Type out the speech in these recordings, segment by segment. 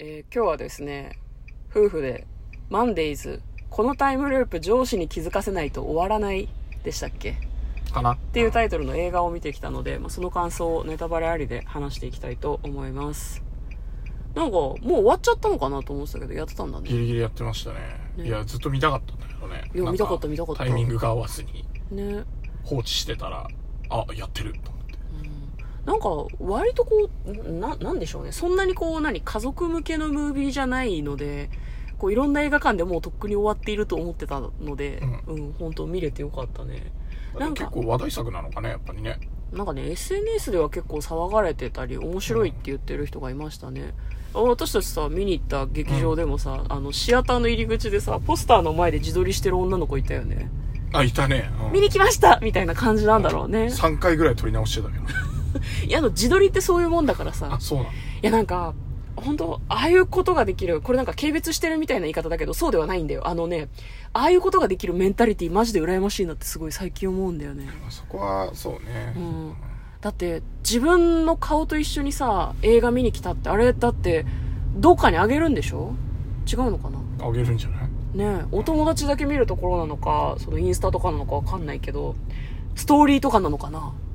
えー今日はですね、夫婦で、マンデイズ、このタイムループ上司に気づかせないと終わらないでしたっけ？かな。っっていうタイトルの映画を見てきたので、まあ、その感想をネタバレありで話していきたいと思います。なんか、もう終わっちゃったのかなと思ってたけど、やってたんだね。ギリギリやってましたね。ね。いやずっと見たかったんだけどね。いや見たかった見たかった。タイミングが合わずにね。放置してたらあやってるとなんか、割とこう、な、なんでしょうね。そんなにこう、何、家族向けのムービーじゃないので、こう、いろんな映画館でもうとっくに終わっていると思ってたので、うん、本当見れてよかったね。なんか結構話題作なのかねやっぱりねなんかね、SNS では結構騒がれてたり、面白いって言ってる人がいましたね。あ私たちさ、見に行った劇場でもさ、あの、シアターの入り口でさ、ポスターの前で自撮りしてる女の子いたよね。あいたね、うん見に来ましたみたいな感じなんだろうね。3回ぐらい撮り直してたけど いや、あの、自撮りってそういうもんだからさあ。そうなの？いや、なんか、本当ああいうことができる、これなんか軽蔑してるみたいな言い方だけど、そうではないんだよ。あのね、ああいうことができるメンタリティマジで羨ましいなってすごい最近思うんだよね。そこはそうね、うん。だって、自分の顔と一緒にさ、映画見に来たって、あれだって、どっかにあげるんでしょ？違うのかな？あげるんじゃない？ねえお友達だけ見るところなのか、そのインスタとかなのかわかんないけど、ストーリーとかなのかな？ス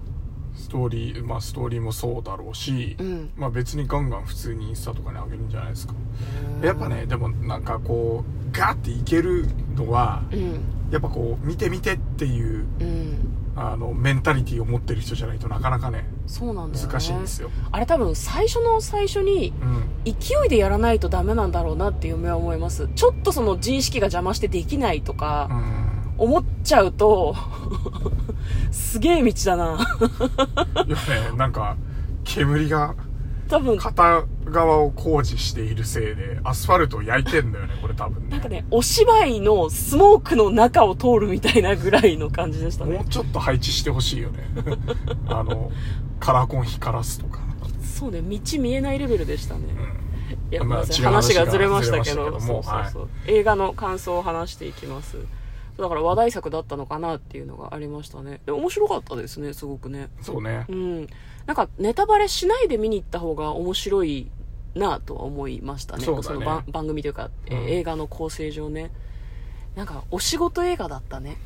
トーリーまあストーリーもそうだろうし、うん。まあ別にガンガン普通にインスタとかにあげるんじゃないですかやっぱねでもなんかこうガーっていけるのはうん。やっぱこう見て見てっていううん。あのメンタリティを持ってる人じゃないとなかなかねそうなんね。難しいんですよ、あれ多分最初の最初にうん勢いでやらないとダメなんだろうなって嫁は思います。ちょっとその自意識が邪魔してできないとかうん思っちゃうと、すげえ道だな。いやねなんか煙が多分、片側を工事しているせいでアスファルトを焼いてんだよねこれ多分ねなんかね、お芝居のスモークの中を通るみたいなぐらいの感じでしたねもう。ちょっと配置してほしいよね あのカラコン光らすとかそうね、道見えないレベルでしたね。いや、ごめんいまあ話がずれましたけど、そうそうそう。映画の感想を話していきます。だから話題作だったのかなっていうのがありましたね。で、面白かったですね、すごくね。そうねうん。なんか、ネタバレしないで見に行った方が面白いなとは思いましたね。そうだねの番番組というか、えーうん映画の構成上ね。なんか、お仕事映画だったね。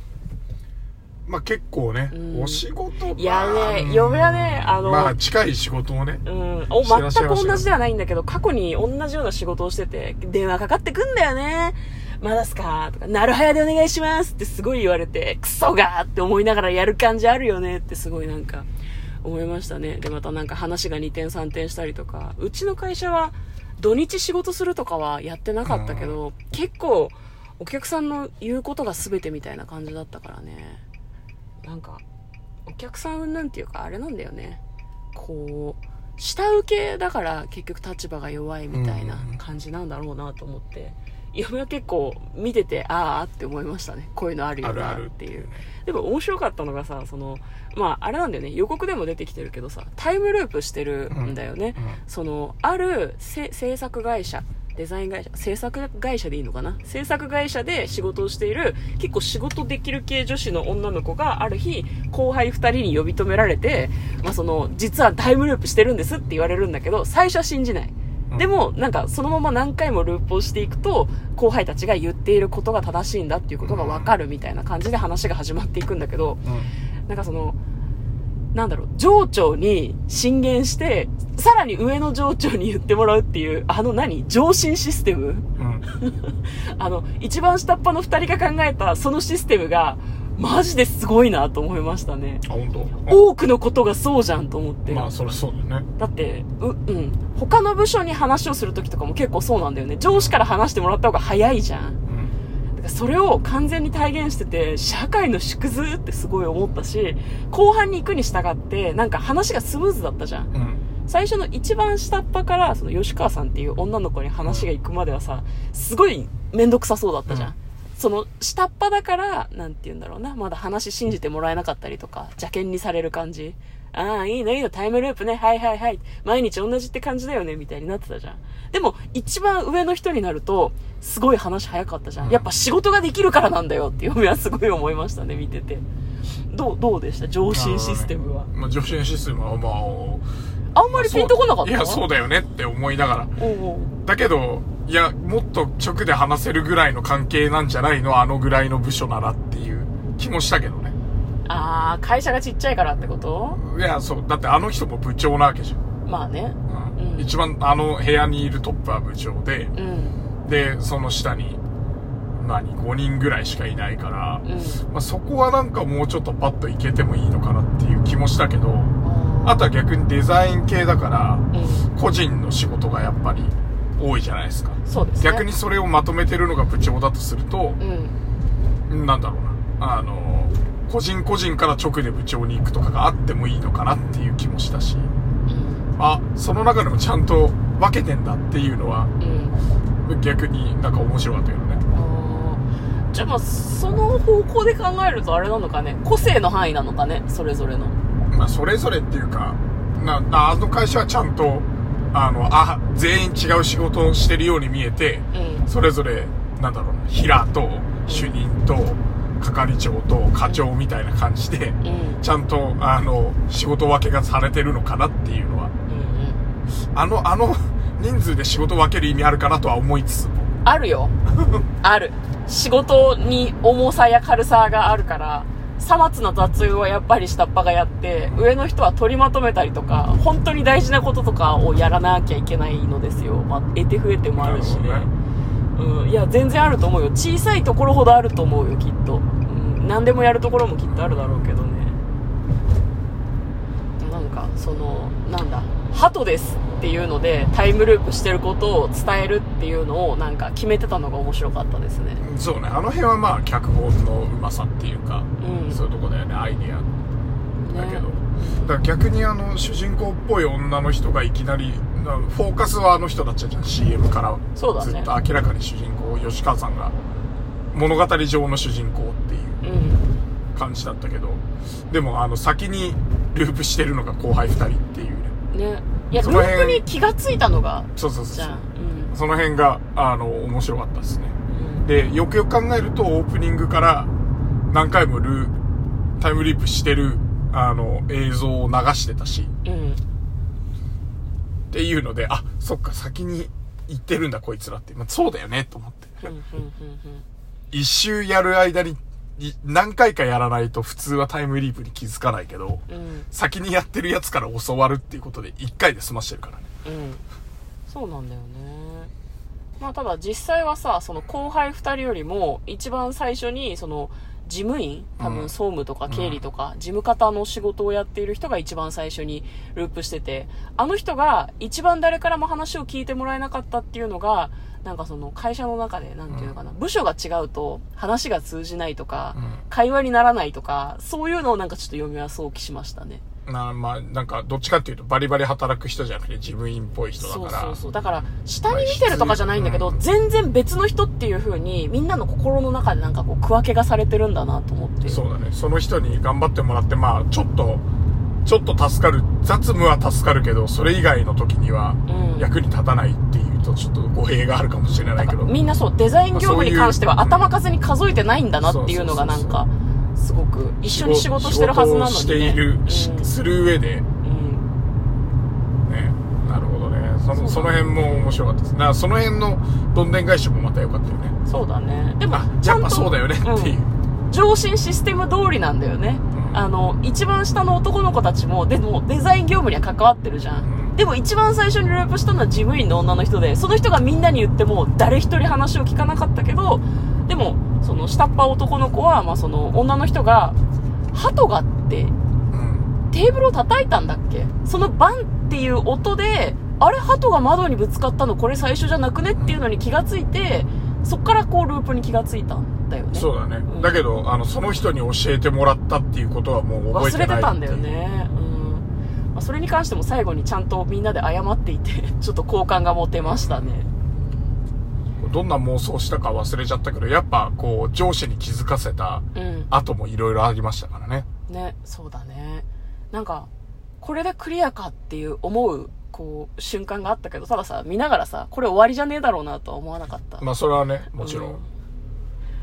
まあ結構ね、うんお仕事いやねまあ嫁はねあのまあ近い仕事をねうん。お、全く同じではないんだけど、過去に同じような仕事をしてて、電話かかってくんだよね。まだっすか？とか、なるはやでお願いしますってすごい言われて、クソがーって思いながらやる感じあるよねってすごいなんか、思いましたね。で、またなんか話が2点3点したりとか、うちの会社は土日仕事するとかはやってなかったけど、結構お客さんの言うことが全てみたいな感じだったからね。なんか、お客さん云々っていうかあれなんだよね。こう、下請けだから結局立場が弱いみたいな感じなんだろうなと思って、嫁は結構見てて、ああって思いましたね。こういうのあるよなっていう。でも面白かったのがさ、その、まああれなんだよね、予告でも出てきてるけどさ、タイムループしてるんだよね。うんその、あるせ制作会社、デザイン会社、制作会社でいいのかな？制作会社で仕事をしている、結構仕事できる系女子の女の子がある日、後輩二人に呼び止められて、まあその、実はタイムループしてるんですって言われるんだけど、最初は信じない。うん。でも、なんか、そのまま何回もループをしていくと、後輩たちが言っていることが正しいんだっていうことがわかるみたいな感じで話が始まっていくんだけど、うん。なんかその、なんだろう、上長に進言して、さらに上の上長に言ってもらうっていう、あの何？上進システム？うん。あの、一番下っ端の二人が考えたそのシステムが、マジですごいなと思いましたね。あ本当？多くのことがそうじゃんと思って。まあそりゃそうだよねだって、う、うん。他の部署に話をするときとかも結構そうなんだよね。上司から話してもらった方が早いじゃん。うんだからそれを完全に体現してて、社会の縮図ってすごい思ったし、後半に行くに従って、なんか話がスムーズだったじゃん。うん最初の一番下っ端から、その吉川さんっていう女の子に話が行くまではさ、すごいめんどくさそうだったじゃん。うんその下っ端だから、なんて言うんだろうな、まだ話信じてもらえなかったりとか、邪険にされる感じ。ああ、いいのいいの、タイムループね、はいはいはい。毎日同じって感じだよね、みたいになってたじゃん。でも、一番上の人になると、すごい話早かったじゃん。うんやっぱ仕事ができるからなんだよって嫁はすごい思いましたね、見てて。どう、どうでした？上進システムは。まあ、女子システムはまあんまりピンとこなかった？いや、そうだよねって思いながら。だけど、いや、もっと直で話せるぐらいの関係なんじゃないのあのぐらいの部署ならっていう気もしたけどね。ああ、会社がちっちゃいからってこと？いや、そう。だってあの人も部長なわけじゃん。まあね。うんうん一番あの部屋にいるトップは部長で、うん。で、その下に、何、5人ぐらいしかいないから、うん。まあ、そこはなんかもうちょっとパッといけてもいいのかなっていう気もしたけど、あとは逆にデザイン系だから、うん。個人の仕事がやっぱり多いじゃないですか。そうですね。逆にそれをまとめてるのが部長だとするとう、ん。なんだろうな、あの、個人個人から直で部長に行くとかがあってもいいのかなっていう気もしたし、うん。あ、その中でもちゃんと分けてんだっていうのは、うん。逆になんか面白かったけどね。じゃあまあ、その方向で考えるとあれなのかね。個性の範囲なのかね。それぞれの。まあ、それぞれっていうか、な、あの会社はちゃんと、あの、あ、全員違う仕事をしてるように見えて、うん。それぞれ、なんだろうな、平と、主任と、係長と課長みたいな感じで、うん。ちゃんと、あの、仕事分けがされてるのかなっていうのは、うん。あの、あの、人数で仕事分ける意味あるかなとは思いつつも、あるよ。ある。仕事に重さや軽さがあるから、さまつな雑用はやっぱり下っ端がやって、上の人は取りまとめたりとか、本当に大事なこととかをやらなきゃいけないのですよ。まあ、得て増えてもあるしね。うん。いや、全然あると思うよ。小さいところほどあると思うよ、きっと。うん。何でもやるところもきっとあるだろうけどね。なんか、その、なんだ、鳩ですっていうので、タイムループしてることを伝えるっていうのを、なんか決めてたのが面白かったですね。そうね、あの辺はまあ、脚本のうまさっていうか、うん。そういうとこだよね、アイディア。だけど、ねだから逆にあの主人公っぽい女の人がいきなりなフォーカスはあの人たちじゃん CM からそうだねずっと明らかに主人公吉川さんが物語上の主人公っていううん。感じだったけどでもあの先にループしてるのが後輩2人っていうねね。いや、ルその辺ープに気がついたのが、そうそうそうそう。うん。その辺があの面白かったですねうんでよくよく考えるとオープニングから何回もルータイムリープしてるあの映像を流してたしうん。っていうので、あ、そっか、先に行ってるんだ、こいつらって。まあ、そうだよね、と思って。ふんふんふんふん。一周やる間に、い何回かやらないと普通はタイムリープに気づかないけど、うん。先にやってるやつから教わるっていうことで一回で済ましてるからね。うん。そうなんだよね。まあただ実際はさ、その後輩二人よりも一番最初にその事務員？多分うん。総務とか経理とか事務方の仕事をやっている人が一番最初にループしてて、あの人が一番誰からも話を聞いてもらえなかったっていうのが、なんかその会社の中で、なんていうのかな、部署が違うと話が通じないとか、うん。会話にならないとか、そういうのをなんかちょっと読みは想起しましたね。な、まあ、なんか、どっちかっていうとバリバリ働く人じゃなくて事務員っぽい人だから。そうそうそうだから下に見てるとかじゃないんだけど、まあ全然別の人っていう風にみんなの心の中でなんかこう区分けがされてるんだなと思ってそうだね。その人に頑張ってもらって、まあ、ちょっと、ちょっと助かる。雑務は助かるけど、それ以外の時にはうん役に立たないっていうと、ちょっと語弊があるかもしれないけど。みんなそうデザイン業務に関しては頭数に数えてないんだなっていうのがなんかすごく一緒に仕事してるはずなのに、ね、している、しうんする上で、ね、うん。なるほどね。その、その辺も面白かったです。だからその辺のどんでん返しもまた良かったよね。そうだね。でもやっぱそうだよねっていう。うん。上申システム通りなんだよね、うん。あの一番下の男の子たちもでもデザイン業務には関わってるじゃんでも一番最初にループしたのは事務員の女の人でその人がみんなに言っても誰一人話を聞かなかったけどでもその下っ端男の子は、まあ、その女の人が鳩がってうん。テーブルを叩いたんだっけ？そのバンっていう音であれ鳩が窓にぶつかったのこれ最初じゃなくねっていうのに気がついてそっからこうループに気がついたんだよねそうだね。んだけど、あの、その人に教えてもらったっていうことはもう覚えてない。忘れてたんだよ。ね。うん。まあ、それに関しても最後にちゃんとみんなで謝っていて、ちょっと好感が持てましたね。どんな妄想したか忘れちゃったけど、やっぱこう、上司に気づかせたうん。後もいろいろありましたからね。ね、そうだね。なんか、これでクリアかっていう思う、こう、瞬間があったけど、たださ、見ながらさ、これ終わりじゃねえだろうなとは思わなかった。まあそれはね、もちろん。うん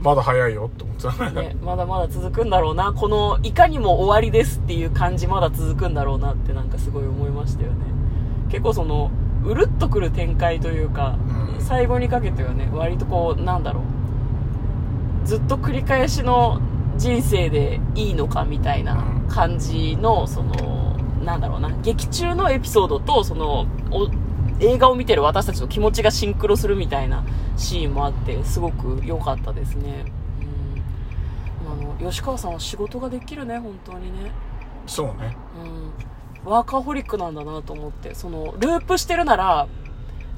まだ早いよって思ってたね。ね、まだまだ続くんだろうな。この、いかにも終わりですっていう感じまだ続くんだろうなってなんかすごい思いましたよね。結構そのうるっとくる展開というか、うん最後にかけてはね割とこうなんだろうずっと繰り返しの人生でいいのかみたいな感じのそのなんだろうな劇中のエピソードとそのお映画を見てる私たちの気持ちがシンクロするみたいなシーンもあってすごく良かったですね、うん、あの吉川さんは仕事ができるね本当にね。そうね。うん、ワーカーホリックなんだなと思って。そのループしてるなら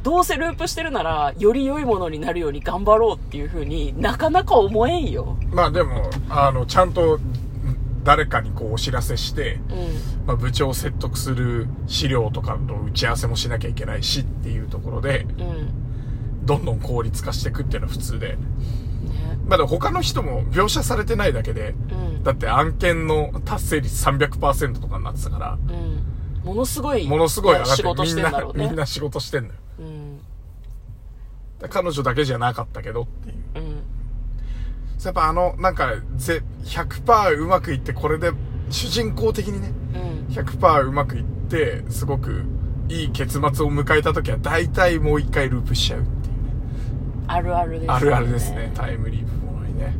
どうせループしてるならより良いものになるように頑張ろうっていう風になかなか思えんよ、まあでもあのちゃんと誰かにこうお知らせして、うん。まあ、部長を説得する資料とかの打ち合わせもしなきゃいけないしっていうところでうん。どんどん効率化していくっていうのは普通で。ね。まあでも他の人も描写されてないだけでうん。だって案件の達成率300%とかになってたからうん。ものすごいものすごい上がってね。みんなみんな仕事してんのよ。彼女だけじゃなかったけどっていう。うんやっぱあのなんかぜ100%うまくいってこれで主人公的にねうん。100%うまくいってすごくいい結末を迎えた時は大体もう一回ループしちゃうっていうね。あるあるですよね。あるあるですね。タイムリープものにね。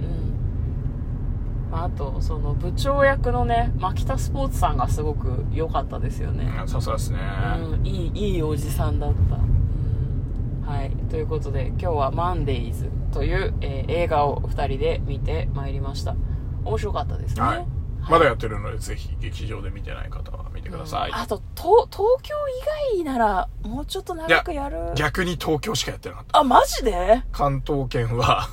うん。まあ、あとその部長役のね牧田スポーツさんがすごく良かったですよね、うんさすがですね。うん、いいいいおじさんだった、ということで今日は「マンデイズ」という、えー映画を2人で見てまいりました。面白かったですね、はい。まだやってるのでぜひ劇場で見てない方は見てください、あとと東京以外ならもうちょっと長くやる？逆に東京しかやってなかった。あマジで？関東圏は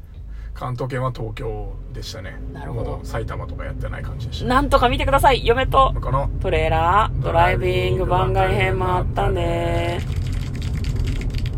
関東圏は東京でしたね。なるほど。埼玉とかやってない感じでしたなんとか見てください。嫁とこのトレーラードライビング番外編もあったね